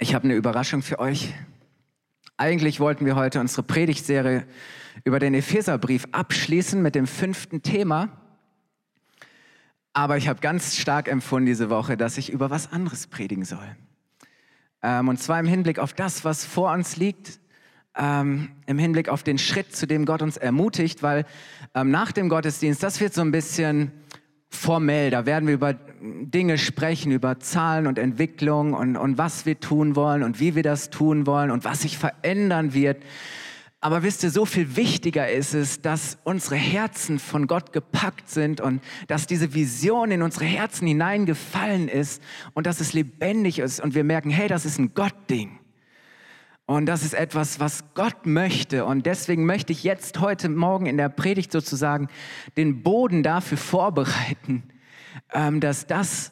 Ich habe eine Überraschung für euch. Eigentlich wollten wir heute unsere Predigtserie über den Epheserbrief abschließen mit dem fünften Thema. Aber ich habe ganz stark empfunden diese Woche, dass ich über was anderes predigen soll. Ähm, und zwar im Hinblick auf das, was vor uns liegt, ähm, im Hinblick auf den Schritt, zu dem Gott uns ermutigt, weil ähm, nach dem Gottesdienst, das wird so ein bisschen formell. Da werden wir über Dinge sprechen, über Zahlen und Entwicklung und, und was wir tun wollen und wie wir das tun wollen und was sich verändern wird. Aber wisst ihr, so viel wichtiger ist es, dass unsere Herzen von Gott gepackt sind und dass diese Vision in unsere Herzen hineingefallen ist und dass es lebendig ist und wir merken, hey, das ist ein Gott-Ding. Und das ist etwas, was Gott möchte. Und deswegen möchte ich jetzt heute Morgen in der Predigt sozusagen den Boden dafür vorbereiten, ähm, dass das,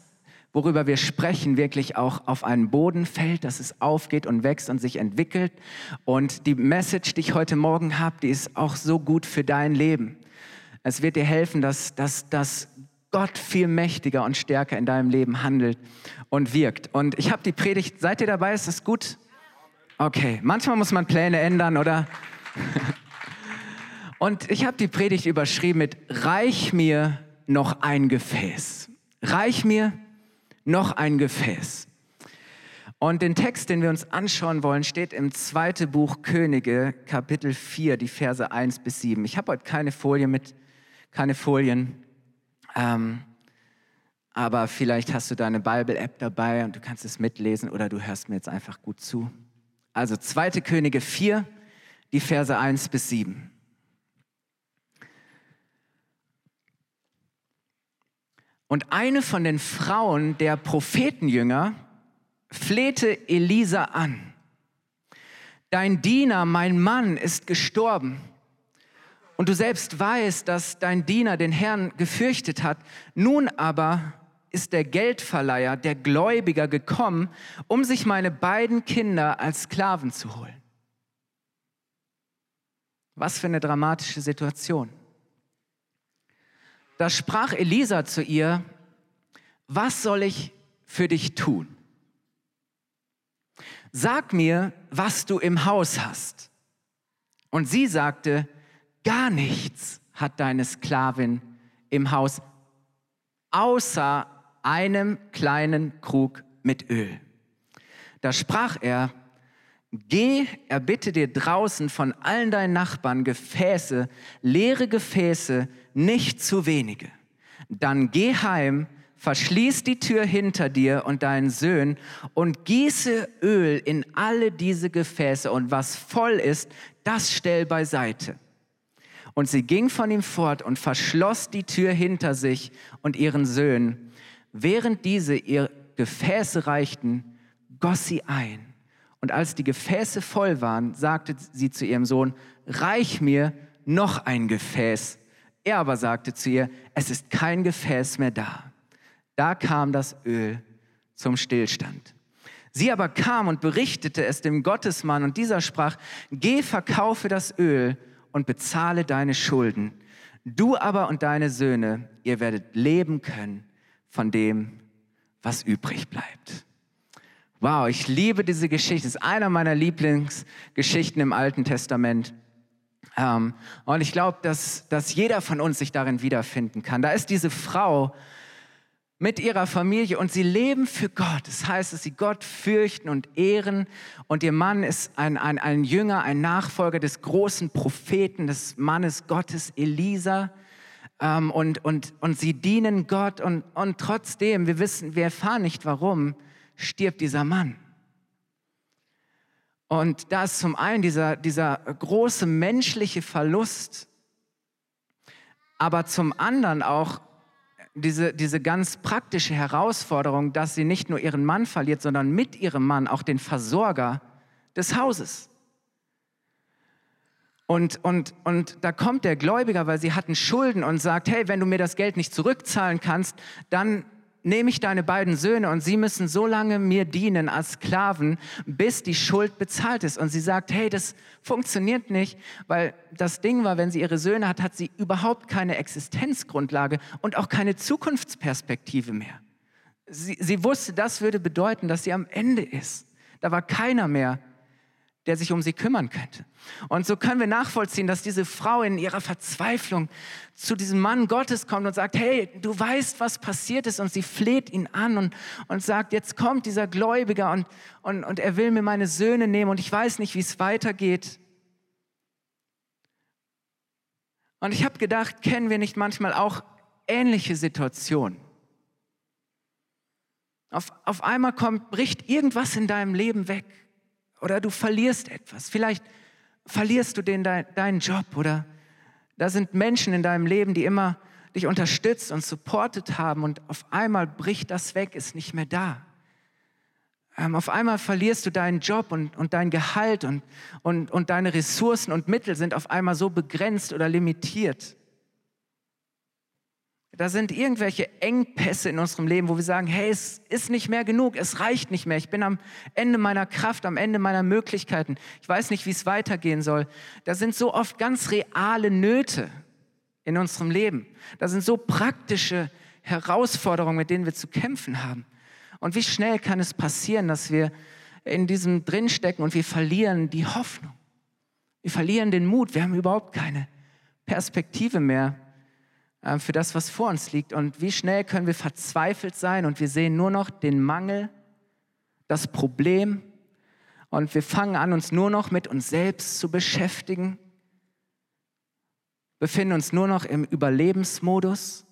worüber wir sprechen, wirklich auch auf einen Boden fällt, dass es aufgeht und wächst und sich entwickelt. Und die Message, die ich heute Morgen habe, die ist auch so gut für dein Leben. Es wird dir helfen, dass, dass, dass Gott viel mächtiger und stärker in deinem Leben handelt und wirkt. Und ich habe die Predigt, seid ihr dabei? Ist das gut? Okay, manchmal muss man Pläne ändern, oder? Und ich habe die Predigt überschrieben mit Reich mir noch ein Gefäß. Reich mir noch ein Gefäß. Und den Text, den wir uns anschauen wollen, steht im zweiten Buch Könige, Kapitel 4, die Verse 1 bis 7. Ich habe heute keine Folie mit, keine Folien. Ähm, aber vielleicht hast du deine Bible-App dabei und du kannst es mitlesen oder du hörst mir jetzt einfach gut zu. Also 2. Könige 4, die Verse 1 bis 7. Und eine von den Frauen der Prophetenjünger flehte Elisa an. Dein Diener, mein Mann, ist gestorben. Und du selbst weißt, dass dein Diener den Herrn gefürchtet hat. Nun aber ist der Geldverleiher, der Gläubiger gekommen, um sich meine beiden Kinder als Sklaven zu holen. Was für eine dramatische Situation. Da sprach Elisa zu ihr, was soll ich für dich tun? Sag mir, was du im Haus hast. Und sie sagte, gar nichts hat deine Sklavin im Haus, außer einem kleinen Krug mit Öl. Da sprach er, Geh, erbitte dir draußen von allen deinen Nachbarn Gefäße, leere Gefäße, nicht zu wenige. Dann geh heim, verschließ die Tür hinter dir und deinen Söhnen und gieße Öl in alle diese Gefäße und was voll ist, das stell beiseite. Und sie ging von ihm fort und verschloss die Tür hinter sich und ihren Söhnen Während diese ihr Gefäße reichten, goss sie ein. Und als die Gefäße voll waren, sagte sie zu ihrem Sohn, reich mir noch ein Gefäß. Er aber sagte zu ihr, es ist kein Gefäß mehr da. Da kam das Öl zum Stillstand. Sie aber kam und berichtete es dem Gottesmann und dieser sprach, geh, verkaufe das Öl und bezahle deine Schulden. Du aber und deine Söhne, ihr werdet leben können von dem, was übrig bleibt. Wow, ich liebe diese Geschichte. Es ist einer meiner Lieblingsgeschichten im Alten Testament. Ähm, und ich glaube, dass, dass jeder von uns sich darin wiederfinden kann. Da ist diese Frau mit ihrer Familie und sie leben für Gott. Das heißt, dass sie Gott fürchten und ehren. Und ihr Mann ist ein, ein, ein Jünger, ein Nachfolger des großen Propheten, des Mannes Gottes, Elisa ähm, und, und, und sie dienen Gott und, und trotzdem, wir wissen, wir erfahren nicht warum, stirbt dieser Mann. Und da ist zum einen dieser, dieser große menschliche Verlust, aber zum anderen auch diese, diese ganz praktische Herausforderung, dass sie nicht nur ihren Mann verliert, sondern mit ihrem Mann auch den Versorger des Hauses. Und, und, und da kommt der Gläubiger, weil sie hatten Schulden und sagt, hey, wenn du mir das Geld nicht zurückzahlen kannst, dann nehme ich deine beiden Söhne und sie müssen so lange mir dienen als Sklaven, bis die Schuld bezahlt ist. Und sie sagt, hey, das funktioniert nicht, weil das Ding war, wenn sie ihre Söhne hat, hat sie überhaupt keine Existenzgrundlage und auch keine Zukunftsperspektive mehr. Sie, sie wusste, das würde bedeuten, dass sie am Ende ist Da war keiner mehr, der sich um sie kümmern könnte. Und so können wir nachvollziehen, dass diese Frau in ihrer Verzweiflung zu diesem Mann Gottes kommt und sagt, hey, du weißt, was passiert ist. Und sie fleht ihn an und, und sagt, jetzt kommt dieser Gläubiger und, und, und er will mir meine Söhne nehmen und ich weiß nicht, wie es weitergeht. Und ich habe gedacht, kennen wir nicht manchmal auch ähnliche Situationen? Auf, auf einmal kommt, bricht irgendwas in deinem Leben weg oder du verlierst etwas. Vielleicht verlierst du den, dein, deinen Job oder da sind Menschen in deinem Leben, die immer dich unterstützt und supportet haben und auf einmal bricht das weg, ist nicht mehr da. Ähm, auf einmal verlierst du deinen Job und, und dein Gehalt und, und, und deine Ressourcen und Mittel sind auf einmal so begrenzt oder limitiert. Da sind irgendwelche Engpässe in unserem Leben, wo wir sagen, hey, es ist nicht mehr genug, es reicht nicht mehr, ich bin am Ende meiner Kraft, am Ende meiner Möglichkeiten, ich weiß nicht, wie es weitergehen soll. Da sind so oft ganz reale Nöte in unserem Leben. Da sind so praktische Herausforderungen, mit denen wir zu kämpfen haben. Und wie schnell kann es passieren, dass wir in diesem drinstecken und wir verlieren die Hoffnung. Wir verlieren den Mut, wir haben überhaupt keine Perspektive mehr für das, was vor uns liegt. Und wie schnell können wir verzweifelt sein und wir sehen nur noch den Mangel, das Problem und wir fangen an, uns nur noch mit uns selbst zu beschäftigen, befinden uns nur noch im Überlebensmodus,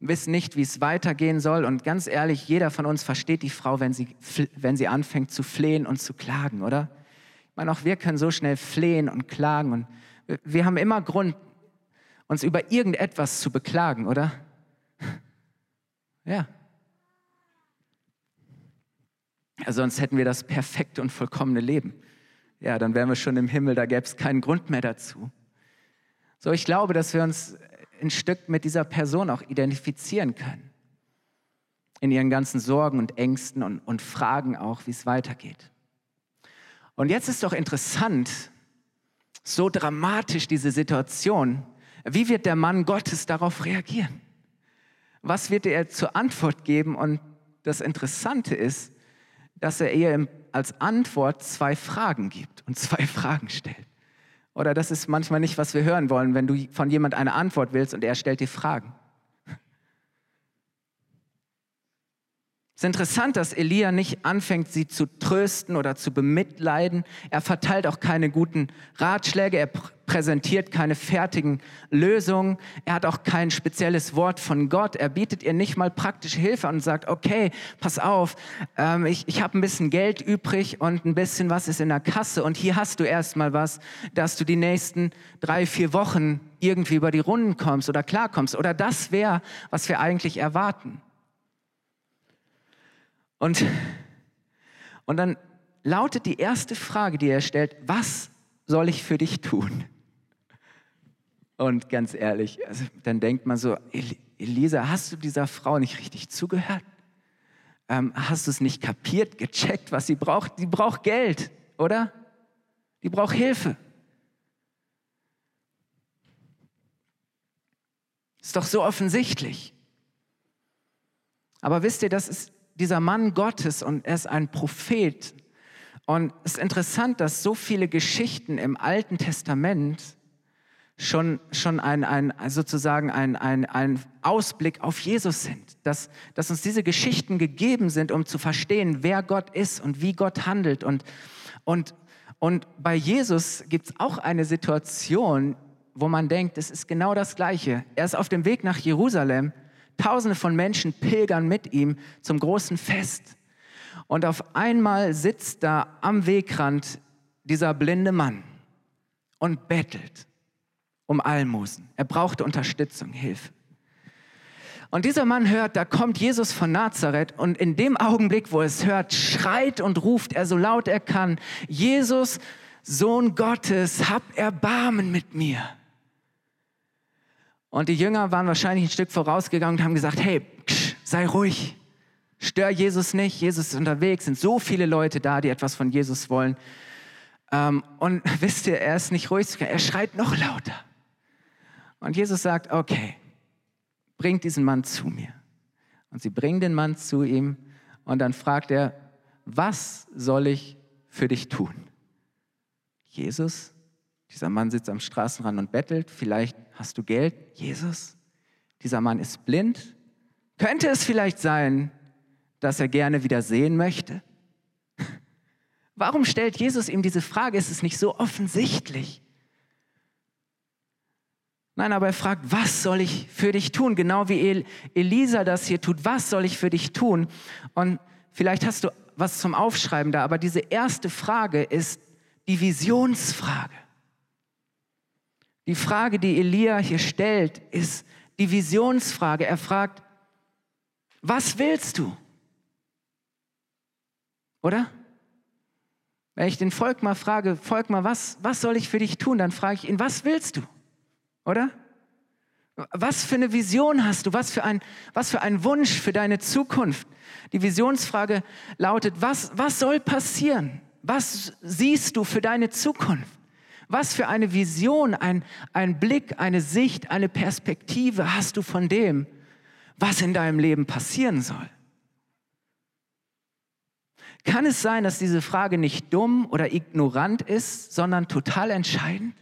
wissen nicht, wie es weitergehen soll. Und ganz ehrlich, jeder von uns versteht die Frau, wenn sie, wenn sie anfängt zu flehen und zu klagen, oder? Ich meine, auch wir können so schnell flehen und klagen und wir haben immer Grund, uns über irgendetwas zu beklagen, oder? Ja. ja. Sonst hätten wir das perfekte und vollkommene Leben. Ja, dann wären wir schon im Himmel, da gäbe es keinen Grund mehr dazu. So, ich glaube, dass wir uns ein Stück mit dieser Person auch identifizieren können. In ihren ganzen Sorgen und Ängsten und, und Fragen auch, wie es weitergeht. Und jetzt ist doch interessant, so dramatisch diese Situation. Wie wird der Mann Gottes darauf reagieren? Was wird er zur Antwort geben? Und das Interessante ist, dass er ihr als Antwort zwei Fragen gibt und zwei Fragen stellt. Oder das ist manchmal nicht, was wir hören wollen, wenn du von jemand eine Antwort willst und er stellt dir Fragen. Es ist interessant, dass Elia nicht anfängt, sie zu trösten oder zu bemitleiden. Er verteilt auch keine guten Ratschläge. Er präsentiert keine fertigen Lösungen. Er hat auch kein spezielles Wort von Gott. Er bietet ihr nicht mal praktische Hilfe und sagt, okay, pass auf, ähm, ich, ich habe ein bisschen Geld übrig und ein bisschen was ist in der Kasse und hier hast du erstmal was, dass du die nächsten drei, vier Wochen irgendwie über die Runden kommst oder klarkommst. Oder das wäre, was wir eigentlich erwarten. Und, und dann lautet die erste Frage, die er stellt, was soll ich für dich tun? Und ganz ehrlich, also dann denkt man so, Elisa, hast du dieser Frau nicht richtig zugehört? Ähm, hast du es nicht kapiert, gecheckt, was sie braucht? Die braucht Geld, oder? Die braucht Hilfe. Ist doch so offensichtlich. Aber wisst ihr, das ist dieser Mann Gottes und er ist ein Prophet. Und es ist interessant, dass so viele Geschichten im Alten Testament schon, schon ein, ein, sozusagen ein, ein, ein Ausblick auf Jesus sind. Dass, dass uns diese Geschichten gegeben sind, um zu verstehen, wer Gott ist und wie Gott handelt. Und, und, und bei Jesus gibt es auch eine Situation, wo man denkt, es ist genau das Gleiche. Er ist auf dem Weg nach Jerusalem Tausende von Menschen pilgern mit ihm zum großen Fest. Und auf einmal sitzt da am Wegrand dieser blinde Mann und bettelt um Almosen. Er brauchte Unterstützung, Hilfe. Und dieser Mann hört, da kommt Jesus von Nazareth und in dem Augenblick, wo er es hört, schreit und ruft er so laut er kann, Jesus, Sohn Gottes, hab Erbarmen mit mir. Und die Jünger waren wahrscheinlich ein Stück vorausgegangen und haben gesagt, hey, ksch, sei ruhig, stör Jesus nicht, Jesus ist unterwegs, sind so viele Leute da, die etwas von Jesus wollen. Ähm, und wisst ihr, er ist nicht ruhig, er schreit noch lauter. Und Jesus sagt, okay, bringt diesen Mann zu mir. Und sie bringen den Mann zu ihm und dann fragt er, was soll ich für dich tun? Jesus, dieser Mann sitzt am Straßenrand und bettelt, vielleicht hast du Geld. Jesus, dieser Mann ist blind. Könnte es vielleicht sein, dass er gerne wieder sehen möchte? Warum stellt Jesus ihm diese Frage? Ist es nicht so offensichtlich? Nein, aber er fragt, was soll ich für dich tun? Genau wie Elisa das hier tut, was soll ich für dich tun? Und vielleicht hast du was zum Aufschreiben da, aber diese erste Frage ist die Visionsfrage. Die Frage, die Elia hier stellt, ist die Visionsfrage. Er fragt, was willst du? Oder? Wenn ich den Volk mal frage, Volk mal, was, was soll ich für dich tun? Dann frage ich ihn, was willst du? Oder? Was für eine Vision hast du? Was für ein, was für ein Wunsch für deine Zukunft? Die Visionsfrage lautet, was, was soll passieren? Was siehst du für deine Zukunft? Was für eine Vision, ein, ein Blick, eine Sicht, eine Perspektive hast du von dem, was in deinem Leben passieren soll? Kann es sein, dass diese Frage nicht dumm oder ignorant ist, sondern total entscheidend?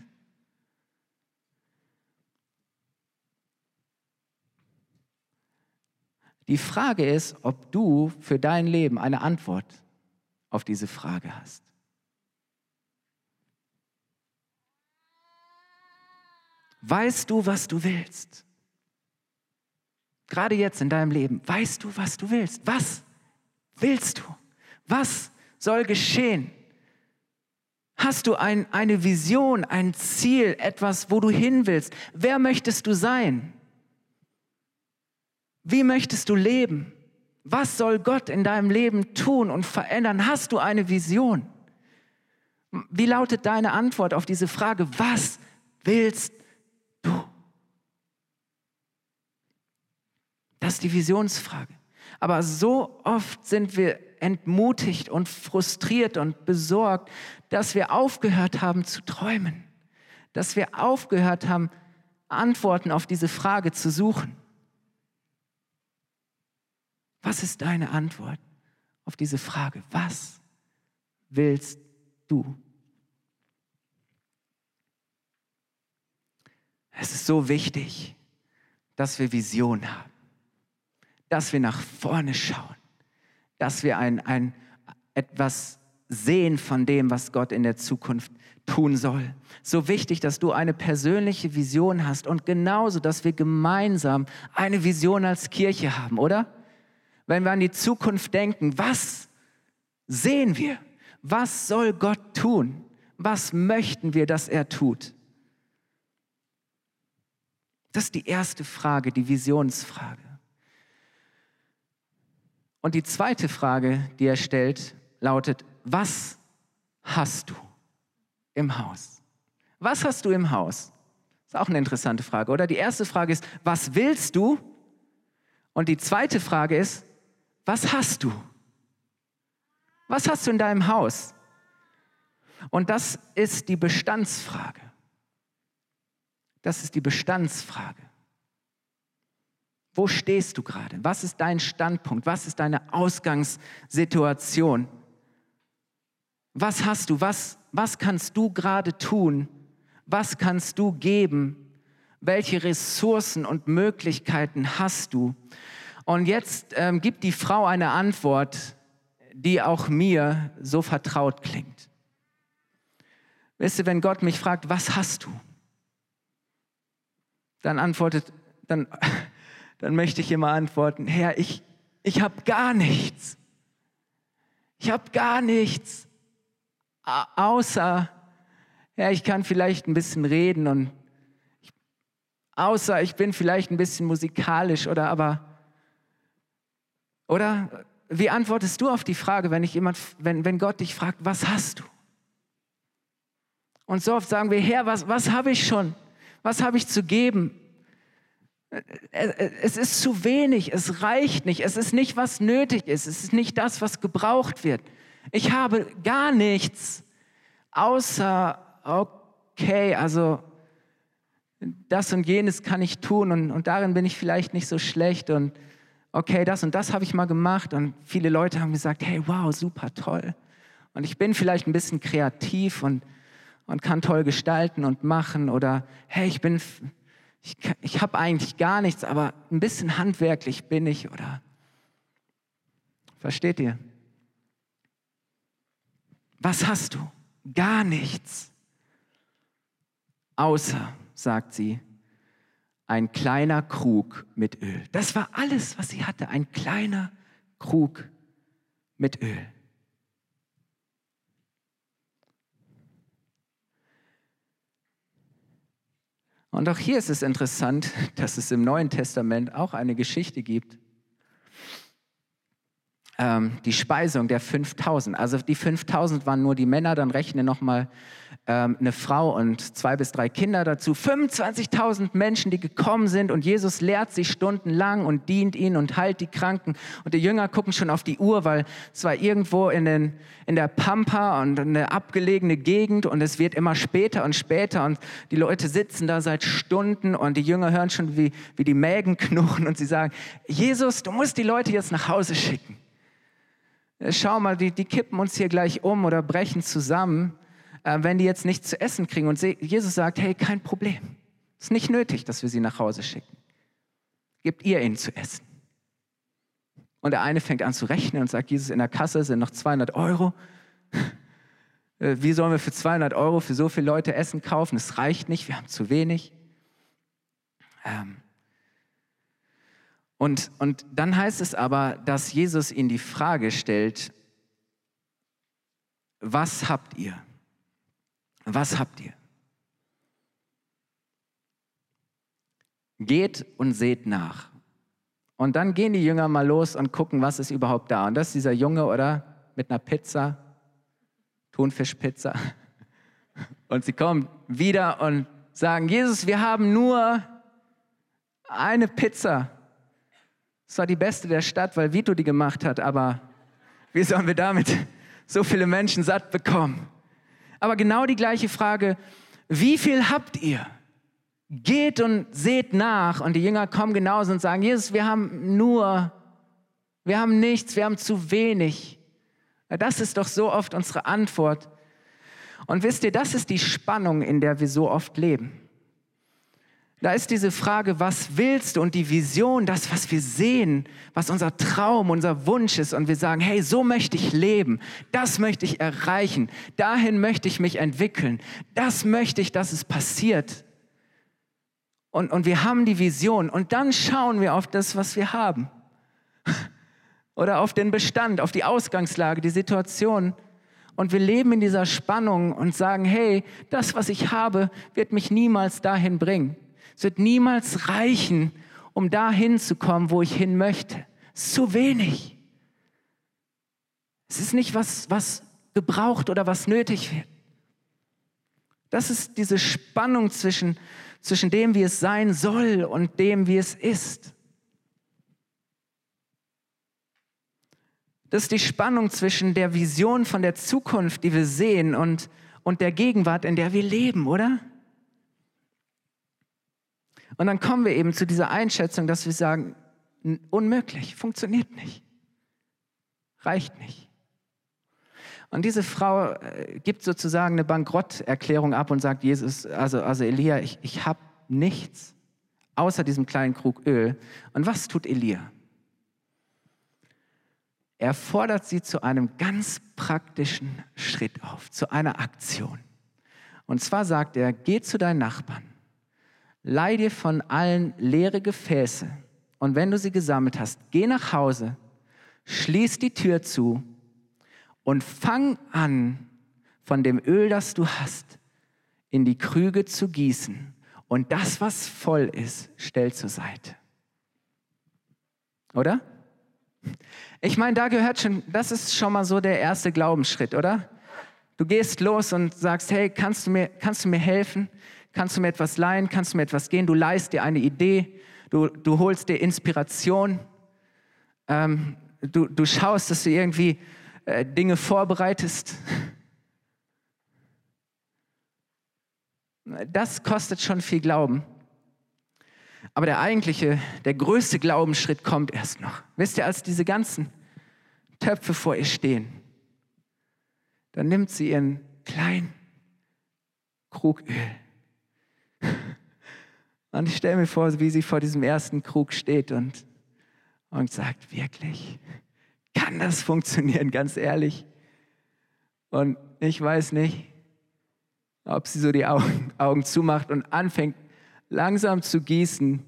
Die Frage ist, ob du für dein Leben eine Antwort auf diese Frage hast. Weißt du, was du willst? Gerade jetzt in deinem Leben, weißt du, was du willst? Was willst du? Was soll geschehen? Hast du ein, eine Vision, ein Ziel, etwas, wo du hin willst? Wer möchtest du sein? Wie möchtest du leben? Was soll Gott in deinem Leben tun und verändern? Hast du eine Vision? Wie lautet deine Antwort auf diese Frage? Was willst du? Das ist die Visionsfrage. Aber so oft sind wir entmutigt und frustriert und besorgt, dass wir aufgehört haben zu träumen, dass wir aufgehört haben, Antworten auf diese Frage zu suchen. Was ist deine Antwort auf diese Frage? Was willst du? Es ist so wichtig, dass wir Vision haben, dass wir nach vorne schauen, dass wir ein, ein, etwas sehen von dem, was Gott in der Zukunft tun soll. So wichtig, dass du eine persönliche Vision hast und genauso, dass wir gemeinsam eine Vision als Kirche haben, oder? wenn wir an die Zukunft denken, was sehen wir? Was soll Gott tun? Was möchten wir, dass er tut? Das ist die erste Frage, die Visionsfrage. Und die zweite Frage, die er stellt, lautet, was hast du im Haus? Was hast du im Haus? Das ist auch eine interessante Frage, oder? Die erste Frage ist, was willst du? Und die zweite Frage ist, was hast du? Was hast du in deinem Haus? Und das ist die Bestandsfrage. Das ist die Bestandsfrage. Wo stehst du gerade? Was ist dein Standpunkt? Was ist deine Ausgangssituation? Was hast du? Was, was kannst du gerade tun? Was kannst du geben? Welche Ressourcen und Möglichkeiten hast du? Und jetzt ähm, gibt die Frau eine Antwort, die auch mir so vertraut klingt. Wisst ihr, wenn Gott mich fragt, was hast du? Dann antwortet, dann, dann möchte ich immer antworten, Herr, ich, ich habe gar nichts. Ich habe gar nichts, außer, ja, ich kann vielleicht ein bisschen reden und ich, außer ich bin vielleicht ein bisschen musikalisch oder aber oder wie antwortest du auf die Frage, wenn, ich jemand, wenn, wenn Gott dich fragt, was hast du? Und so oft sagen wir, Herr, was, was habe ich schon? Was habe ich zu geben? Es ist zu wenig, es reicht nicht, es ist nicht, was nötig ist, es ist nicht das, was gebraucht wird. Ich habe gar nichts, außer, okay, also das und jenes kann ich tun und, und darin bin ich vielleicht nicht so schlecht und okay, das und das habe ich mal gemacht und viele Leute haben gesagt, hey, wow, super toll. Und ich bin vielleicht ein bisschen kreativ und, und kann toll gestalten und machen oder hey, ich bin, ich, ich habe eigentlich gar nichts, aber ein bisschen handwerklich bin ich oder versteht ihr? Was hast du? Gar nichts. Außer, sagt sie, ein kleiner Krug mit Öl. Das war alles, was sie hatte, ein kleiner Krug mit Öl. Und auch hier ist es interessant, dass es im Neuen Testament auch eine Geschichte gibt, ähm, die Speisung der 5000. Also die 5000 waren nur die Männer, dann rechne nochmal ähm, eine Frau und zwei bis drei Kinder dazu. 25.000 Menschen, die gekommen sind und Jesus lehrt sie stundenlang und dient ihnen und heilt die Kranken. Und die Jünger gucken schon auf die Uhr, weil es war irgendwo in, den, in der Pampa und eine abgelegene Gegend und es wird immer später und später und die Leute sitzen da seit Stunden und die Jünger hören schon, wie, wie die Mägen knurren und sie sagen, Jesus, du musst die Leute jetzt nach Hause schicken. Schau mal, die, die kippen uns hier gleich um oder brechen zusammen, äh, wenn die jetzt nichts zu essen kriegen. Und Jesus sagt, hey, kein Problem. Es ist nicht nötig, dass wir sie nach Hause schicken. Gebt ihr ihnen zu essen. Und der eine fängt an zu rechnen und sagt, Jesus, in der Kasse sind noch 200 Euro. Äh, wie sollen wir für 200 Euro für so viele Leute Essen kaufen? Es reicht nicht, wir haben zu wenig. Ähm, und, und dann heißt es aber, dass Jesus ihnen die Frage stellt, was habt ihr? Was habt ihr? Geht und seht nach. Und dann gehen die Jünger mal los und gucken, was ist überhaupt da. Und das ist dieser Junge, oder? Mit einer Pizza, Thunfischpizza. Und sie kommen wieder und sagen, Jesus, wir haben nur eine Pizza es war die beste der Stadt, weil Vito die gemacht hat, aber wie sollen wir damit so viele Menschen satt bekommen? Aber genau die gleiche Frage, wie viel habt ihr? Geht und seht nach. Und die Jünger kommen genauso und sagen, Jesus, wir haben nur, wir haben nichts, wir haben zu wenig. Das ist doch so oft unsere Antwort. Und wisst ihr, das ist die Spannung, in der wir so oft leben. Da ist diese Frage, was willst du? Und die Vision, das, was wir sehen, was unser Traum, unser Wunsch ist. Und wir sagen, hey, so möchte ich leben. Das möchte ich erreichen. Dahin möchte ich mich entwickeln. Das möchte ich, dass es passiert. Und, und wir haben die Vision. Und dann schauen wir auf das, was wir haben. Oder auf den Bestand, auf die Ausgangslage, die Situation. Und wir leben in dieser Spannung und sagen, hey, das, was ich habe, wird mich niemals dahin bringen. Es wird niemals reichen, um dahin zu kommen, wo ich hin möchte. Es ist zu wenig. Es ist nicht was, was gebraucht oder was nötig wird. Das ist diese Spannung zwischen, zwischen dem, wie es sein soll und dem, wie es ist. Das ist die Spannung zwischen der Vision von der Zukunft, die wir sehen, und, und der Gegenwart, in der wir leben, oder? Und dann kommen wir eben zu dieser Einschätzung, dass wir sagen, unmöglich, funktioniert nicht, reicht nicht. Und diese Frau äh, gibt sozusagen eine Bankrotterklärung ab und sagt, Jesus, also, also Elia, ich, ich habe nichts außer diesem kleinen Krug Öl. Und was tut Elia? Er fordert sie zu einem ganz praktischen Schritt auf, zu einer Aktion. Und zwar sagt er, geh zu deinen Nachbarn leih dir von allen leere Gefäße und wenn du sie gesammelt hast, geh nach Hause, schließ die Tür zu und fang an, von dem Öl, das du hast, in die Krüge zu gießen und das, was voll ist, stell zur Seite. Oder? Ich meine, da gehört schon, das ist schon mal so der erste Glaubensschritt, oder? Du gehst los und sagst, hey, kannst du mir, kannst du mir helfen? Kannst du mir etwas leihen? Kannst du mir etwas gehen? Du leihst dir eine Idee, du, du holst dir Inspiration, ähm, du, du schaust, dass du irgendwie äh, Dinge vorbereitest. Das kostet schon viel Glauben. Aber der eigentliche, der größte Glaubensschritt kommt erst noch. Wisst ihr, als diese ganzen Töpfe vor ihr stehen, dann nimmt sie ihren kleinen Krug Öl. Und ich stelle mir vor, wie sie vor diesem ersten Krug steht und, und sagt, wirklich, kann das funktionieren, ganz ehrlich? Und ich weiß nicht, ob sie so die Augen, Augen zumacht und anfängt langsam zu gießen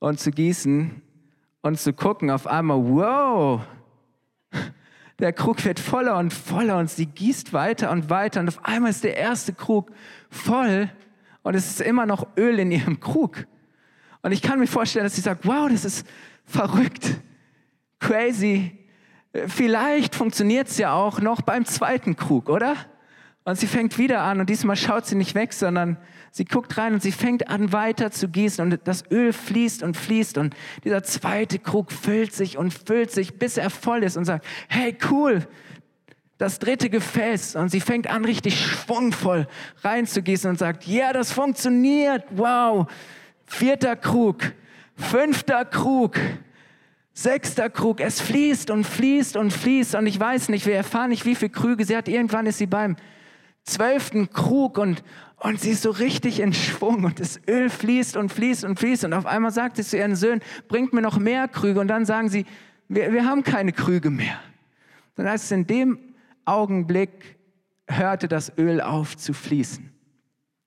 und zu gießen und zu gucken. Auf einmal, wow, der Krug wird voller und voller und sie gießt weiter und weiter und auf einmal ist der erste Krug voll und es ist immer noch Öl in ihrem Krug. Und ich kann mir vorstellen, dass sie sagt, wow, das ist verrückt, crazy. Vielleicht funktioniert es ja auch noch beim zweiten Krug, oder? Und sie fängt wieder an und diesmal schaut sie nicht weg, sondern sie guckt rein und sie fängt an weiter zu gießen und das Öl fließt und fließt und dieser zweite Krug füllt sich und füllt sich, bis er voll ist und sagt, hey cool, das dritte Gefäß und sie fängt an richtig schwungvoll reinzugießen und sagt, ja, das funktioniert, wow, vierter Krug, fünfter Krug, Sechster Krug, es fließt und fließt und fließt und ich weiß nicht, wir erfahren nicht, wie viele Krüge sie hat. Irgendwann ist sie beim zwölften Krug und, und sie ist so richtig in Schwung und das Öl fließt und fließt und fließt und auf einmal sagt sie zu ihren Söhnen, bringt mir noch mehr Krüge und dann sagen sie, wir, wir haben keine Krüge mehr. Dann heißt es, in dem Augenblick hörte das Öl auf zu fließen.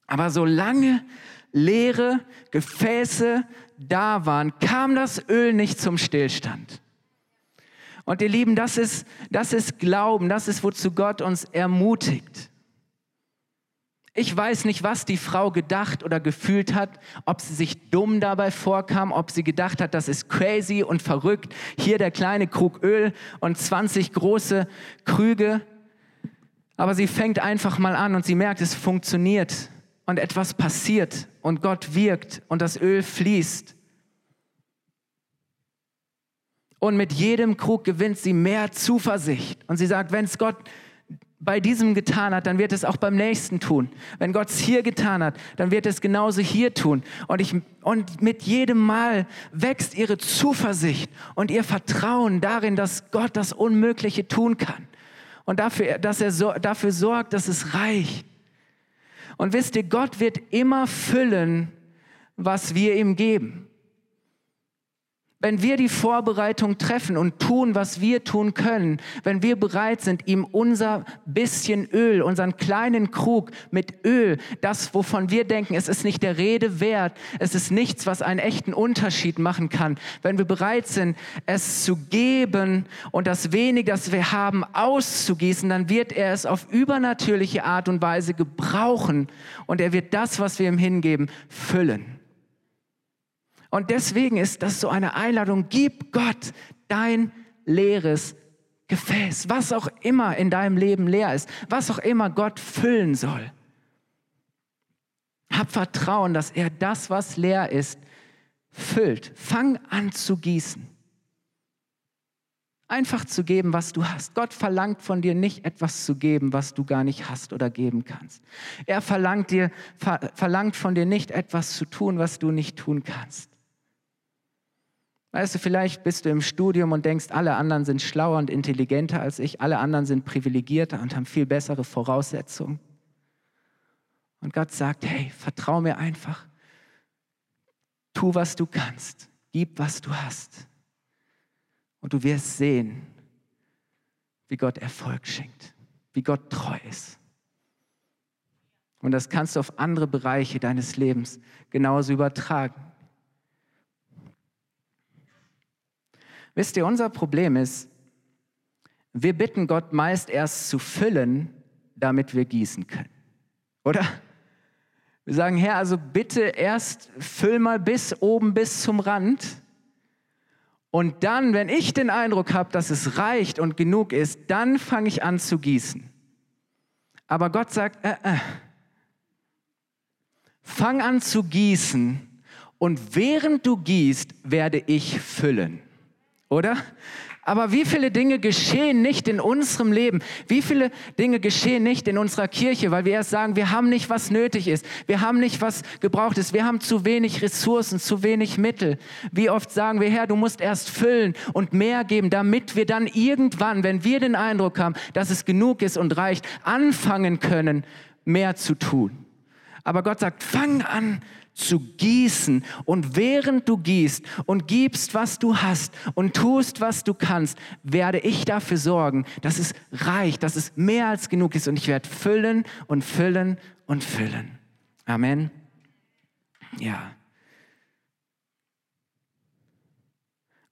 Aber solange leere Gefäße da waren, kam das Öl nicht zum Stillstand. Und ihr Lieben, das ist, das ist Glauben, das ist, wozu Gott uns ermutigt. Ich weiß nicht, was die Frau gedacht oder gefühlt hat, ob sie sich dumm dabei vorkam, ob sie gedacht hat, das ist crazy und verrückt. Hier der kleine Krug Öl und 20 große Krüge. Aber sie fängt einfach mal an und sie merkt, es funktioniert und etwas passiert und Gott wirkt und das Öl fließt. Und mit jedem Krug gewinnt sie mehr Zuversicht. Und sie sagt, wenn es Gott bei diesem getan hat, dann wird es auch beim nächsten tun. Wenn Gott es hier getan hat, dann wird es genauso hier tun. Und, ich, und mit jedem Mal wächst ihre Zuversicht und ihr Vertrauen darin, dass Gott das Unmögliche tun kann. Und dafür, dass er so, dafür sorgt, dass es reicht. Und wisst ihr, Gott wird immer füllen, was wir ihm geben wenn wir die Vorbereitung treffen und tun, was wir tun können, wenn wir bereit sind, ihm unser bisschen Öl, unseren kleinen Krug mit Öl, das, wovon wir denken, es ist nicht der Rede wert, es ist nichts, was einen echten Unterschied machen kann, wenn wir bereit sind, es zu geben und das wenig, das wir haben, auszugießen, dann wird er es auf übernatürliche Art und Weise gebrauchen und er wird das, was wir ihm hingeben, füllen. Und deswegen ist das so eine Einladung, gib Gott dein leeres Gefäß, was auch immer in deinem Leben leer ist, was auch immer Gott füllen soll. Hab Vertrauen, dass er das, was leer ist, füllt. Fang an zu gießen. Einfach zu geben, was du hast. Gott verlangt von dir nicht etwas zu geben, was du gar nicht hast oder geben kannst. Er verlangt, dir, ver, verlangt von dir nicht etwas zu tun, was du nicht tun kannst. Weißt du, vielleicht bist du im Studium und denkst, alle anderen sind schlauer und intelligenter als ich, alle anderen sind privilegierter und haben viel bessere Voraussetzungen. Und Gott sagt, hey, vertrau mir einfach. Tu, was du kannst. Gib, was du hast. Und du wirst sehen, wie Gott Erfolg schenkt, wie Gott treu ist. Und das kannst du auf andere Bereiche deines Lebens genauso übertragen. Wisst ihr, unser Problem ist, wir bitten Gott meist erst zu füllen, damit wir gießen können. Oder? Wir sagen, Herr, also bitte erst füll mal bis oben, bis zum Rand. Und dann, wenn ich den Eindruck habe, dass es reicht und genug ist, dann fange ich an zu gießen. Aber Gott sagt, äh, äh, fang an zu gießen und während du gießt, werde ich füllen oder? Aber wie viele Dinge geschehen nicht in unserem Leben? Wie viele Dinge geschehen nicht in unserer Kirche, weil wir erst sagen, wir haben nicht, was nötig ist. Wir haben nicht, was gebraucht ist. Wir haben zu wenig Ressourcen, zu wenig Mittel. Wie oft sagen wir, Herr, du musst erst füllen und mehr geben, damit wir dann irgendwann, wenn wir den Eindruck haben, dass es genug ist und reicht, anfangen können, mehr zu tun. Aber Gott sagt, fang an zu gießen. Und während du gießt und gibst, was du hast und tust, was du kannst, werde ich dafür sorgen, dass es reicht, dass es mehr als genug ist. Und ich werde füllen und füllen und füllen. Amen. Ja.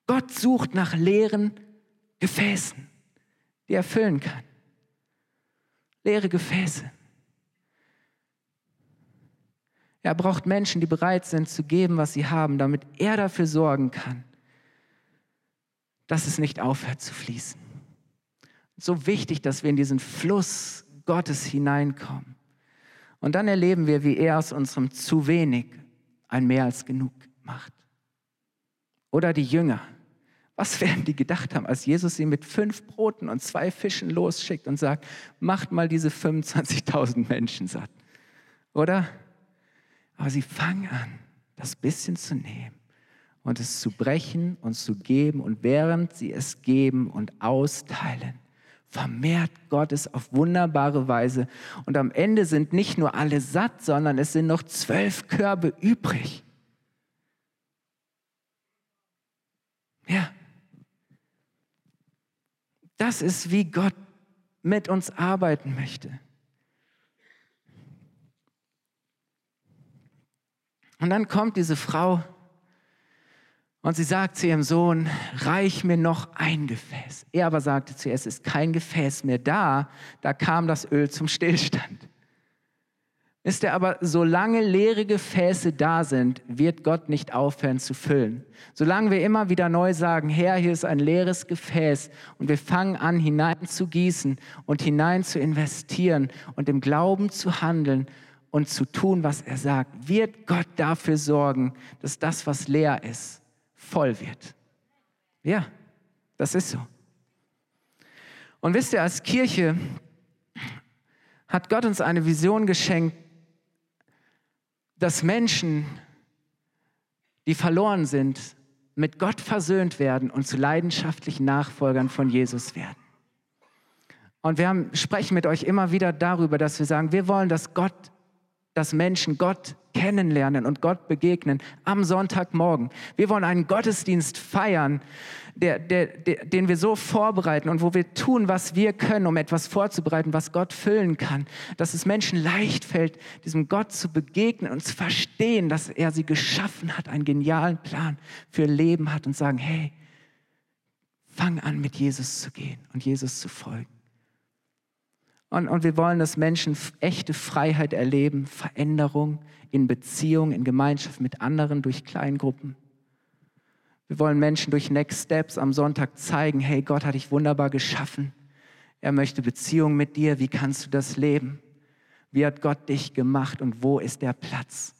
Gott sucht nach leeren Gefäßen, die er füllen kann. Leere Gefäße. Er braucht Menschen, die bereit sind zu geben, was sie haben, damit er dafür sorgen kann, dass es nicht aufhört zu fließen. So wichtig, dass wir in diesen Fluss Gottes hineinkommen. Und dann erleben wir, wie er aus unserem zu wenig ein mehr als genug macht. Oder die Jünger. Was werden die gedacht haben, als Jesus sie mit fünf Broten und zwei Fischen losschickt und sagt, macht mal diese 25.000 Menschen satt. Oder? Aber sie fangen an, das bisschen zu nehmen und es zu brechen und zu geben. Und während sie es geben und austeilen, vermehrt Gott es auf wunderbare Weise. Und am Ende sind nicht nur alle satt, sondern es sind noch zwölf Körbe übrig. Ja. Das ist, wie Gott mit uns arbeiten möchte. Und dann kommt diese Frau und sie sagt zu ihrem Sohn, reich mir noch ein Gefäß. Er aber sagte zu ihr, es ist kein Gefäß mehr da. Da kam das Öl zum Stillstand. Ist er aber, solange leere Gefäße da sind, wird Gott nicht aufhören zu füllen. Solange wir immer wieder neu sagen, Herr, hier ist ein leeres Gefäß und wir fangen an, hinein zu gießen und hinein zu investieren und im Glauben zu handeln und zu tun, was er sagt, wird Gott dafür sorgen, dass das, was leer ist, voll wird. Ja, das ist so. Und wisst ihr, als Kirche hat Gott uns eine Vision geschenkt, dass Menschen, die verloren sind, mit Gott versöhnt werden und zu leidenschaftlichen Nachfolgern von Jesus werden. Und wir haben, sprechen mit euch immer wieder darüber, dass wir sagen, wir wollen, dass Gott dass Menschen Gott kennenlernen und Gott begegnen am Sonntagmorgen. Wir wollen einen Gottesdienst feiern, der, der, der, den wir so vorbereiten und wo wir tun, was wir können, um etwas vorzubereiten, was Gott füllen kann. Dass es Menschen leicht fällt, diesem Gott zu begegnen und zu verstehen, dass er sie geschaffen hat, einen genialen Plan für Leben hat und sagen, hey, fang an mit Jesus zu gehen und Jesus zu folgen. Und, und wir wollen, dass Menschen echte Freiheit erleben, Veränderung in Beziehung, in Gemeinschaft mit anderen durch Kleingruppen. Wir wollen Menschen durch Next Steps am Sonntag zeigen, hey, Gott hat dich wunderbar geschaffen. Er möchte Beziehung mit dir. Wie kannst du das leben? Wie hat Gott dich gemacht und wo ist der Platz,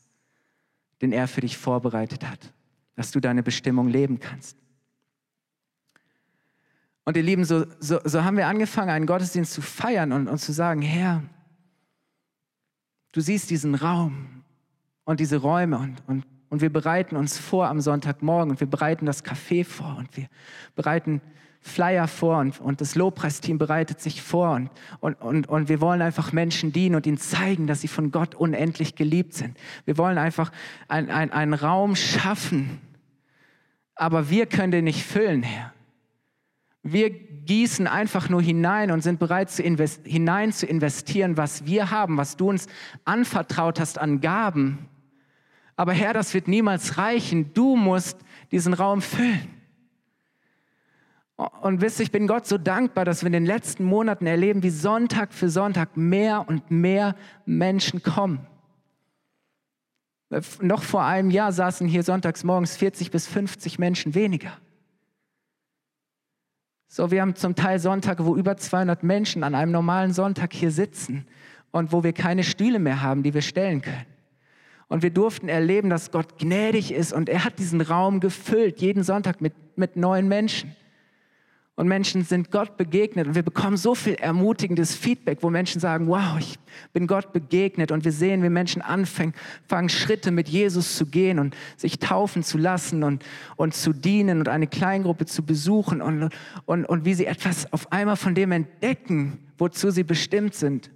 den er für dich vorbereitet hat, dass du deine Bestimmung leben kannst? Und ihr Lieben, so, so, so haben wir angefangen, einen Gottesdienst zu feiern und, und zu sagen, Herr, du siehst diesen Raum und diese Räume und, und, und wir bereiten uns vor am Sonntagmorgen und wir bereiten das Café vor und wir bereiten Flyer vor und, und das Lobpreisteam bereitet sich vor und, und, und, und wir wollen einfach Menschen dienen und ihnen zeigen, dass sie von Gott unendlich geliebt sind. Wir wollen einfach ein, ein, einen Raum schaffen, aber wir können den nicht füllen, Herr. Wir gießen einfach nur hinein und sind bereit, zu hinein zu investieren, was wir haben, was du uns anvertraut hast an Gaben. Aber Herr, das wird niemals reichen. Du musst diesen Raum füllen. Und wisst, ich bin Gott so dankbar, dass wir in den letzten Monaten erleben, wie Sonntag für Sonntag mehr und mehr Menschen kommen. Noch vor einem Jahr saßen hier sonntags morgens 40 bis 50 Menschen weniger. So, wir haben zum Teil Sonntage, wo über 200 Menschen an einem normalen Sonntag hier sitzen und wo wir keine Stühle mehr haben, die wir stellen können. Und wir durften erleben, dass Gott gnädig ist und er hat diesen Raum gefüllt, jeden Sonntag mit, mit neuen Menschen. Und Menschen sind Gott begegnet und wir bekommen so viel ermutigendes Feedback, wo Menschen sagen, wow, ich bin Gott begegnet und wir sehen, wie Menschen anfangen, fangen Schritte mit Jesus zu gehen und sich taufen zu lassen und, und zu dienen und eine Kleingruppe zu besuchen und, und, und wie sie etwas auf einmal von dem entdecken, wozu sie bestimmt sind.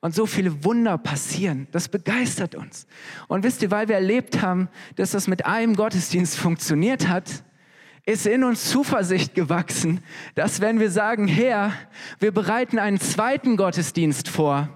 Und so viele Wunder passieren. Das begeistert uns. Und wisst ihr, weil wir erlebt haben, dass das mit einem Gottesdienst funktioniert hat, ist in uns Zuversicht gewachsen, dass wenn wir sagen, Herr, wir bereiten einen zweiten Gottesdienst vor,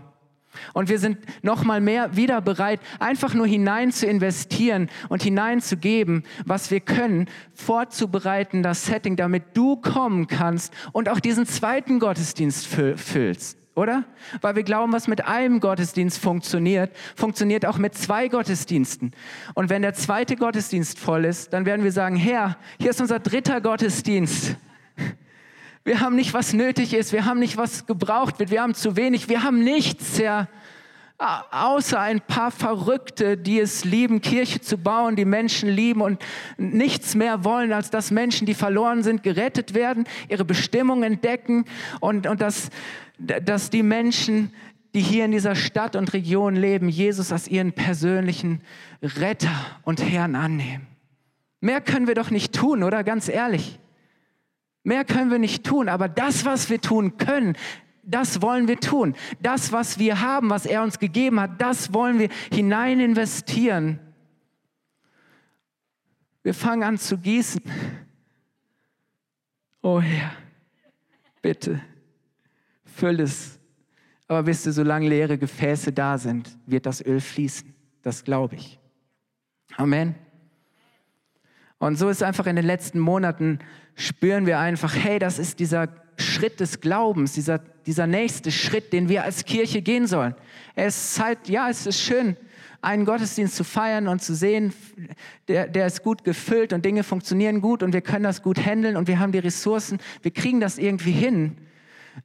und wir sind noch mal mehr wieder bereit, einfach nur hinein zu investieren und hineinzugeben, was wir können, vorzubereiten, das Setting, damit du kommen kannst und auch diesen zweiten Gottesdienst füllst oder? Weil wir glauben, was mit einem Gottesdienst funktioniert, funktioniert auch mit zwei Gottesdiensten. Und wenn der zweite Gottesdienst voll ist, dann werden wir sagen, Herr, hier ist unser dritter Gottesdienst. Wir haben nicht, was nötig ist, wir haben nicht, was gebraucht wird, wir haben zu wenig, wir haben nichts, Herr. Außer ein paar Verrückte, die es lieben, Kirche zu bauen, die Menschen lieben und nichts mehr wollen, als dass Menschen, die verloren sind, gerettet werden, ihre Bestimmung entdecken und, und dass, dass die Menschen, die hier in dieser Stadt und Region leben, Jesus als ihren persönlichen Retter und Herrn annehmen. Mehr können wir doch nicht tun, oder? Ganz ehrlich. Mehr können wir nicht tun, aber das, was wir tun können, das wollen wir tun. Das, was wir haben, was er uns gegeben hat, das wollen wir hinein investieren. Wir fangen an zu gießen. Oh Herr, bitte, füll es. Aber wisst ihr, solange leere Gefäße da sind, wird das Öl fließen. Das glaube ich. Amen. Und so ist einfach in den letzten Monaten, spüren wir einfach, hey, das ist dieser Schritt des Glaubens, dieser, dieser nächste Schritt, den wir als Kirche gehen sollen. Es ist Zeit, ja, es ist schön, einen Gottesdienst zu feiern und zu sehen, der, der ist gut gefüllt und Dinge funktionieren gut und wir können das gut handeln und wir haben die Ressourcen, wir kriegen das irgendwie hin.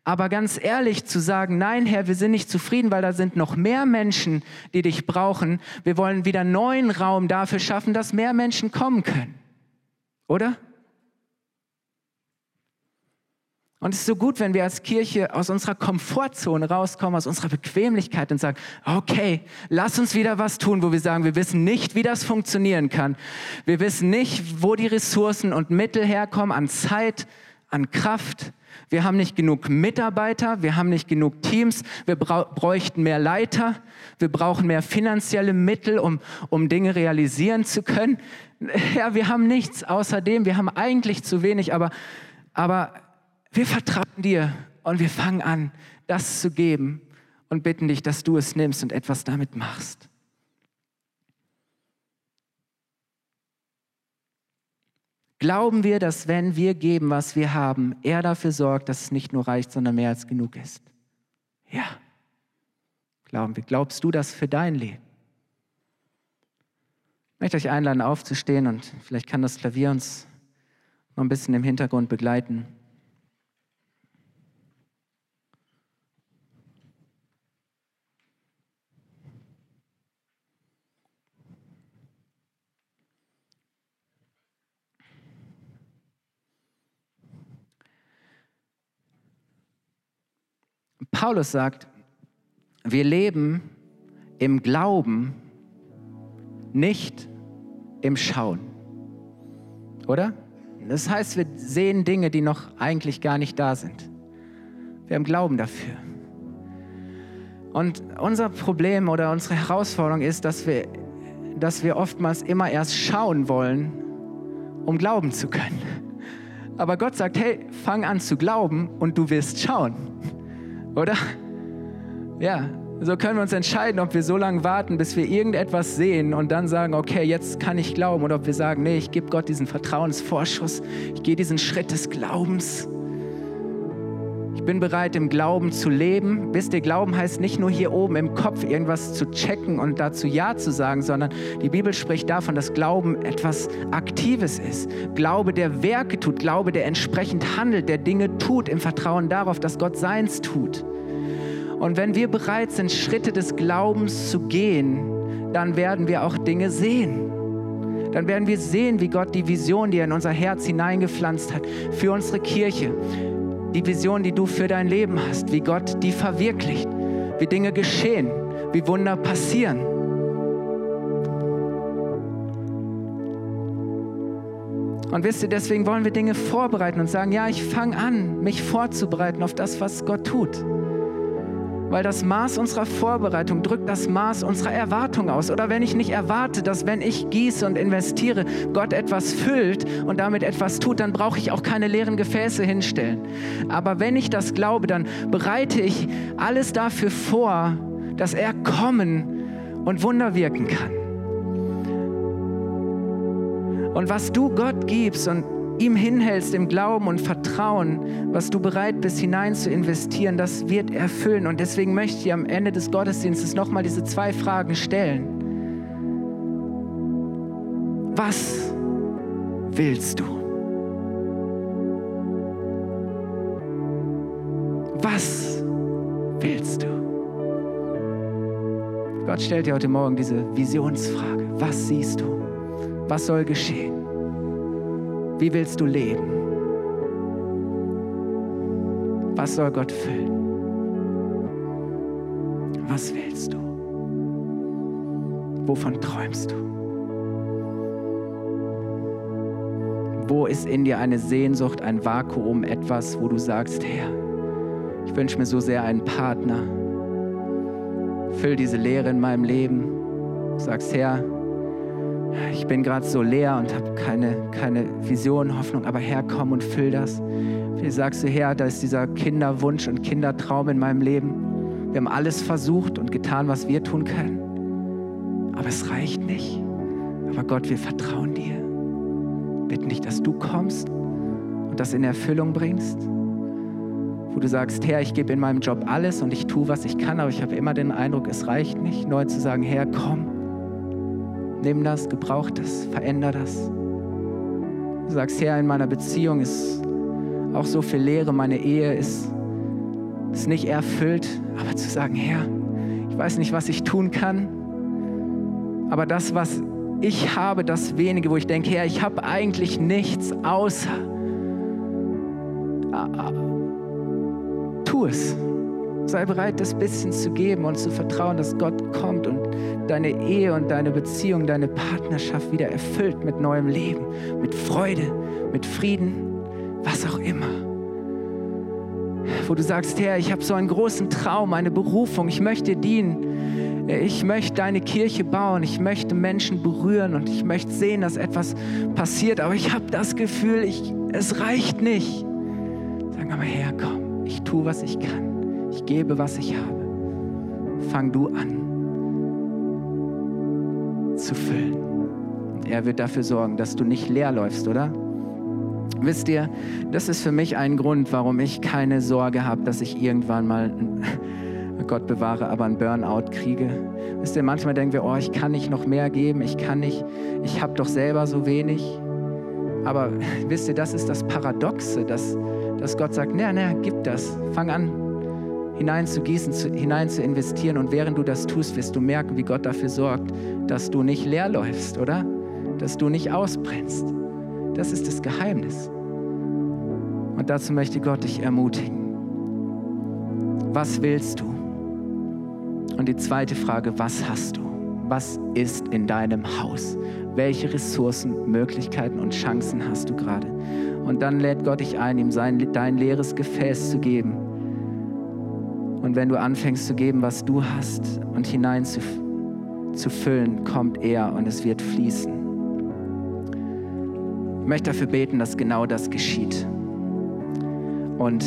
Aber ganz ehrlich zu sagen, nein, Herr, wir sind nicht zufrieden, weil da sind noch mehr Menschen, die dich brauchen. Wir wollen wieder neuen Raum dafür schaffen, dass mehr Menschen kommen können. Oder? Und es ist so gut, wenn wir als Kirche aus unserer Komfortzone rauskommen, aus unserer Bequemlichkeit und sagen, okay, lass uns wieder was tun, wo wir sagen, wir wissen nicht, wie das funktionieren kann. Wir wissen nicht, wo die Ressourcen und Mittel herkommen an Zeit, an Kraft. Wir haben nicht genug Mitarbeiter, wir haben nicht genug Teams, wir bräuchten mehr Leiter, wir brauchen mehr finanzielle Mittel, um, um Dinge realisieren zu können. Ja, wir haben nichts außerdem, wir haben eigentlich zu wenig, aber, aber wir vertrauen dir und wir fangen an, das zu geben und bitten dich, dass du es nimmst und etwas damit machst. Glauben wir, dass wenn wir geben, was wir haben, er dafür sorgt, dass es nicht nur reicht, sondern mehr als genug ist? Ja. Glauben wir. Glaubst du das für dein Leben? Ich möchte euch einladen, aufzustehen und vielleicht kann das Klavier uns noch ein bisschen im Hintergrund begleiten. Paulus sagt, wir leben im Glauben, nicht im Schauen. Oder? Das heißt, wir sehen Dinge, die noch eigentlich gar nicht da sind. Wir haben Glauben dafür. Und unser Problem oder unsere Herausforderung ist, dass wir, dass wir oftmals immer erst schauen wollen, um glauben zu können. Aber Gott sagt, hey, fang an zu glauben und du wirst schauen. Oder? Ja, so können wir uns entscheiden, ob wir so lange warten, bis wir irgendetwas sehen und dann sagen, okay, jetzt kann ich glauben. Oder ob wir sagen, nee, ich gebe Gott diesen Vertrauensvorschuss. Ich gehe diesen Schritt des Glaubens. Bin bereit, im Glauben zu leben. Wisst ihr, Glauben heißt nicht nur hier oben im Kopf irgendwas zu checken und dazu Ja zu sagen, sondern die Bibel spricht davon, dass Glauben etwas Aktives ist. Glaube, der Werke tut, Glaube, der entsprechend handelt, der Dinge tut, im Vertrauen darauf, dass Gott seins tut. Und wenn wir bereit sind, Schritte des Glaubens zu gehen, dann werden wir auch Dinge sehen dann werden wir sehen, wie Gott die Vision, die er in unser Herz hineingepflanzt hat, für unsere Kirche, die Vision, die du für dein Leben hast, wie Gott die verwirklicht, wie Dinge geschehen, wie Wunder passieren. Und wisst ihr, deswegen wollen wir Dinge vorbereiten und sagen, ja, ich fange an, mich vorzubereiten auf das, was Gott tut. Weil das Maß unserer Vorbereitung drückt das Maß unserer Erwartung aus. Oder wenn ich nicht erwarte, dass wenn ich gieße und investiere, Gott etwas füllt und damit etwas tut, dann brauche ich auch keine leeren Gefäße hinstellen. Aber wenn ich das glaube, dann bereite ich alles dafür vor, dass er kommen und Wunder wirken kann. Und was du Gott gibst und ihm hinhältst im Glauben und Vertrauen, was du bereit bist hinein zu investieren, das wird erfüllen. Und deswegen möchte ich am Ende des Gottesdienstes nochmal diese zwei Fragen stellen. Was willst du? Was willst du? Gott stellt dir heute Morgen diese Visionsfrage. Was siehst du? Was soll geschehen? Wie willst du leben? Was soll Gott füllen? Was willst du? Wovon träumst du? Wo ist in dir eine Sehnsucht, ein Vakuum, etwas, wo du sagst, Herr, ich wünsche mir so sehr einen Partner. Füll diese Leere in meinem Leben. Sagst, Herr, ich bin gerade so leer und habe keine, keine Vision, Hoffnung, aber Herr, komm und füll das. Wie sagst du, Herr, da ist dieser Kinderwunsch und Kindertraum in meinem Leben. Wir haben alles versucht und getan, was wir tun können. Aber es reicht nicht. Aber Gott, wir vertrauen dir. Bitten dich, dass du kommst und das in Erfüllung bringst. Wo du sagst, Herr, ich gebe in meinem Job alles und ich tue, was ich kann, aber ich habe immer den Eindruck, es reicht nicht. Neu zu sagen, Herr, komm Nimm das, gebrauch das, veränder das. Du sagst, Herr, in meiner Beziehung ist auch so viel Leere, meine Ehe ist, ist nicht erfüllt, aber zu sagen, Herr, ich weiß nicht, was ich tun kann, aber das, was ich habe, das wenige, wo ich denke, Herr, ich habe eigentlich nichts außer, tu es. Sei bereit, das bisschen zu geben und zu vertrauen, dass Gott kommt und deine Ehe und deine Beziehung, deine Partnerschaft wieder erfüllt mit neuem Leben, mit Freude, mit Frieden, was auch immer. Wo du sagst, Herr, ich habe so einen großen Traum, eine Berufung, ich möchte dienen. Ich möchte deine Kirche bauen, ich möchte Menschen berühren und ich möchte sehen, dass etwas passiert, aber ich habe das Gefühl, ich, es reicht nicht. Sag aber, Herr, komm, ich tue, was ich kann. Ich gebe, was ich habe. Fang du an zu füllen. Und er wird dafür sorgen, dass du nicht leer läufst, oder? Wisst ihr, das ist für mich ein Grund, warum ich keine Sorge habe, dass ich irgendwann mal, Gott bewahre, aber einen Burnout kriege. Wisst ihr, manchmal denken wir, oh, ich kann nicht noch mehr geben, ich kann nicht, ich habe doch selber so wenig. Aber wisst ihr, das ist das Paradoxe, dass, dass Gott sagt, na, na, gib das, fang an, hinein zu gießen, zu, hinein zu investieren. Und während du das tust, wirst du merken, wie Gott dafür sorgt, dass du nicht leer läufst, oder? Dass du nicht ausbrennst. Das ist das Geheimnis. Und dazu möchte Gott dich ermutigen. Was willst du? Und die zweite Frage, was hast du? Was ist in deinem Haus? Welche Ressourcen, Möglichkeiten und Chancen hast du gerade? Und dann lädt Gott dich ein, ihm sein, dein leeres Gefäß zu geben und wenn du anfängst zu geben, was du hast und hinein zu, zu füllen, kommt er und es wird fließen. Ich möchte dafür beten, dass genau das geschieht. Und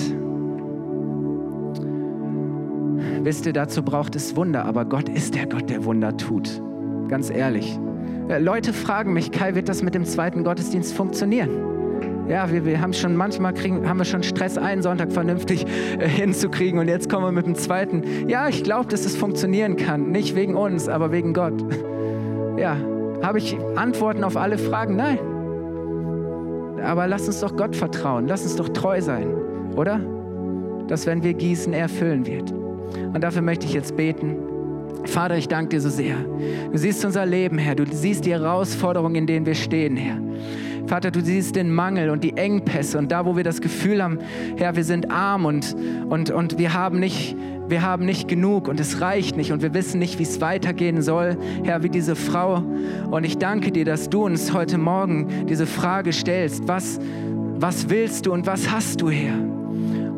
wisst ihr, dazu braucht es Wunder, aber Gott ist der Gott, der Wunder tut. Ganz ehrlich. Leute fragen mich, Kai, wird das mit dem zweiten Gottesdienst funktionieren? Ja, wir, wir haben schon manchmal kriegen, haben wir schon Stress, einen Sonntag vernünftig äh, hinzukriegen und jetzt kommen wir mit dem zweiten. Ja, ich glaube, dass es funktionieren kann. Nicht wegen uns, aber wegen Gott. Ja, habe ich Antworten auf alle Fragen? Nein. Aber lass uns doch Gott vertrauen. Lass uns doch treu sein, oder? Dass wenn wir gießen, er füllen wird. Und dafür möchte ich jetzt beten. Vater, ich danke dir so sehr. Du siehst unser Leben, Herr. Du siehst die Herausforderungen, in denen wir stehen, Herr. Vater, du siehst den Mangel und die Engpässe und da, wo wir das Gefühl haben, Herr, wir sind arm und, und, und wir, haben nicht, wir haben nicht genug und es reicht nicht und wir wissen nicht, wie es weitergehen soll, Herr, wie diese Frau. Und ich danke dir, dass du uns heute Morgen diese Frage stellst, was, was willst du und was hast du, Herr?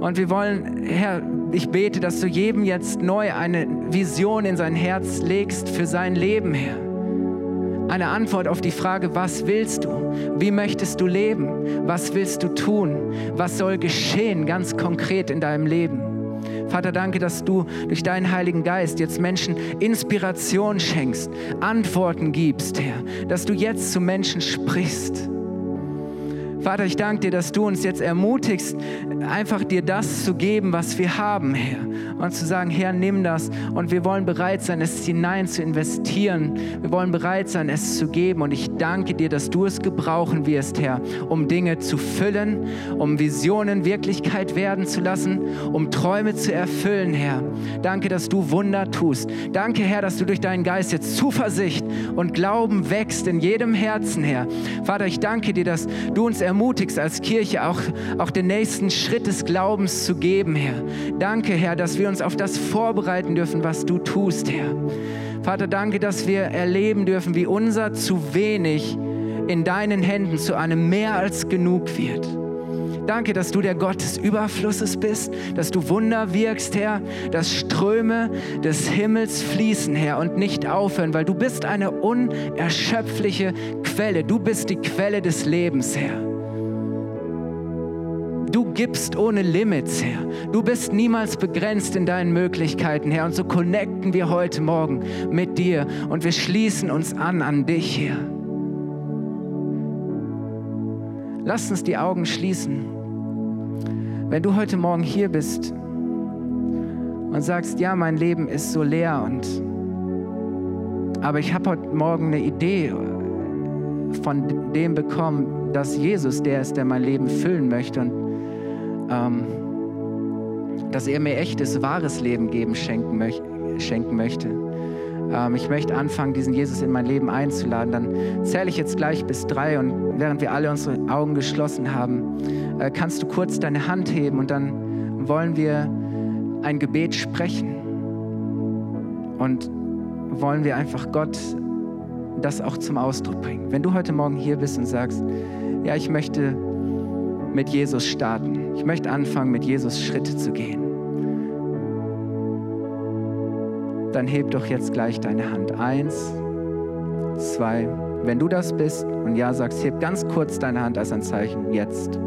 Und wir wollen, Herr, ich bete, dass du jedem jetzt neu eine Vision in sein Herz legst für sein Leben, Herr eine Antwort auf die Frage, was willst du? Wie möchtest du leben? Was willst du tun? Was soll geschehen ganz konkret in deinem Leben? Vater, danke, dass du durch deinen Heiligen Geist jetzt Menschen Inspiration schenkst, Antworten gibst, Herr, dass du jetzt zu Menschen sprichst. Vater, ich danke dir, dass du uns jetzt ermutigst, einfach dir das zu geben, was wir haben, Herr. Und zu sagen, Herr, nimm das. Und wir wollen bereit sein, es hinein zu investieren. Wir wollen bereit sein, es zu geben. Und ich danke dir, dass du es gebrauchen wirst, Herr, um Dinge zu füllen, um Visionen Wirklichkeit werden zu lassen, um Träume zu erfüllen, Herr. Danke, dass du Wunder tust. Danke, Herr, dass du durch deinen Geist jetzt Zuversicht und Glauben wächst in jedem Herzen, Herr. Vater, ich danke dir, dass du uns ermutigst als Kirche auch, auch den nächsten Schritt des Glaubens zu geben, Herr. Danke, Herr, dass wir uns auf das vorbereiten dürfen, was du tust, Herr. Vater, danke, dass wir erleben dürfen, wie unser zu wenig in deinen Händen zu einem mehr als genug wird. Danke, dass du der Gott des Überflusses bist, dass du Wunder wirkst, Herr, dass Ströme des Himmels fließen, Herr, und nicht aufhören, weil du bist eine unerschöpfliche Quelle. Du bist die Quelle des Lebens, Herr. Gibst ohne Limits, Herr. Du bist niemals begrenzt in deinen Möglichkeiten, Herr. Und so connecten wir heute Morgen mit dir und wir schließen uns an an dich, Herr. Lass uns die Augen schließen. Wenn du heute Morgen hier bist und sagst, ja, mein Leben ist so leer und aber ich habe heute Morgen eine Idee von dem bekommen, dass Jesus der ist, der mein Leben füllen möchte und ähm, dass er mir echtes, wahres Leben geben, schenken, möch schenken möchte. Ähm, ich möchte anfangen, diesen Jesus in mein Leben einzuladen. Dann zähle ich jetzt gleich bis drei und während wir alle unsere Augen geschlossen haben, äh, kannst du kurz deine Hand heben und dann wollen wir ein Gebet sprechen und wollen wir einfach Gott das auch zum Ausdruck bringen. Wenn du heute Morgen hier bist und sagst, ja, ich möchte mit Jesus starten. Ich möchte anfangen, mit Jesus Schritte zu gehen. Dann heb doch jetzt gleich deine Hand. Eins, zwei. Wenn du das bist und ja sagst, heb ganz kurz deine Hand als ein Zeichen. Jetzt.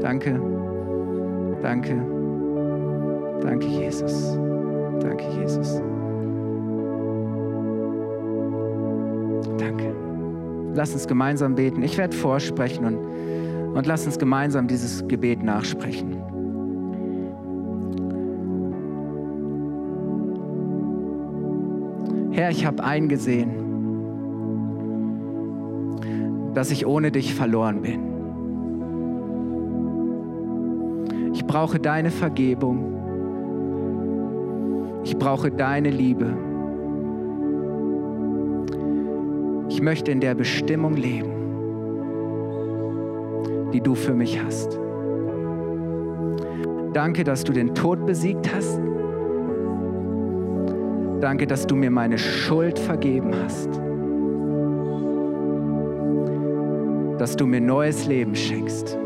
Danke. Danke. Danke, Jesus. Danke, Jesus. Danke. Lass uns gemeinsam beten. Ich werde vorsprechen und und lass uns gemeinsam dieses Gebet nachsprechen. Herr, ich habe eingesehen, dass ich ohne dich verloren bin. Ich brauche deine Vergebung. Ich brauche deine Liebe. Ich möchte in der Bestimmung leben die du für mich hast. Danke, dass du den Tod besiegt hast. Danke, dass du mir meine Schuld vergeben hast. Dass du mir neues Leben schenkst.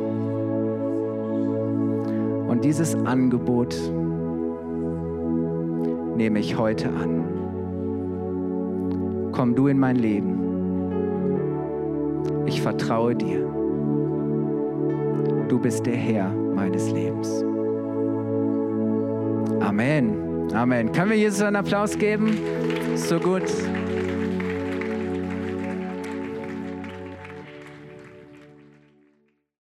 Und dieses Angebot nehme ich heute an. Komm du in mein Leben. Ich vertraue dir du bist der Herr meines Lebens. Amen. Amen. Können wir Jesus einen Applaus geben? So gut.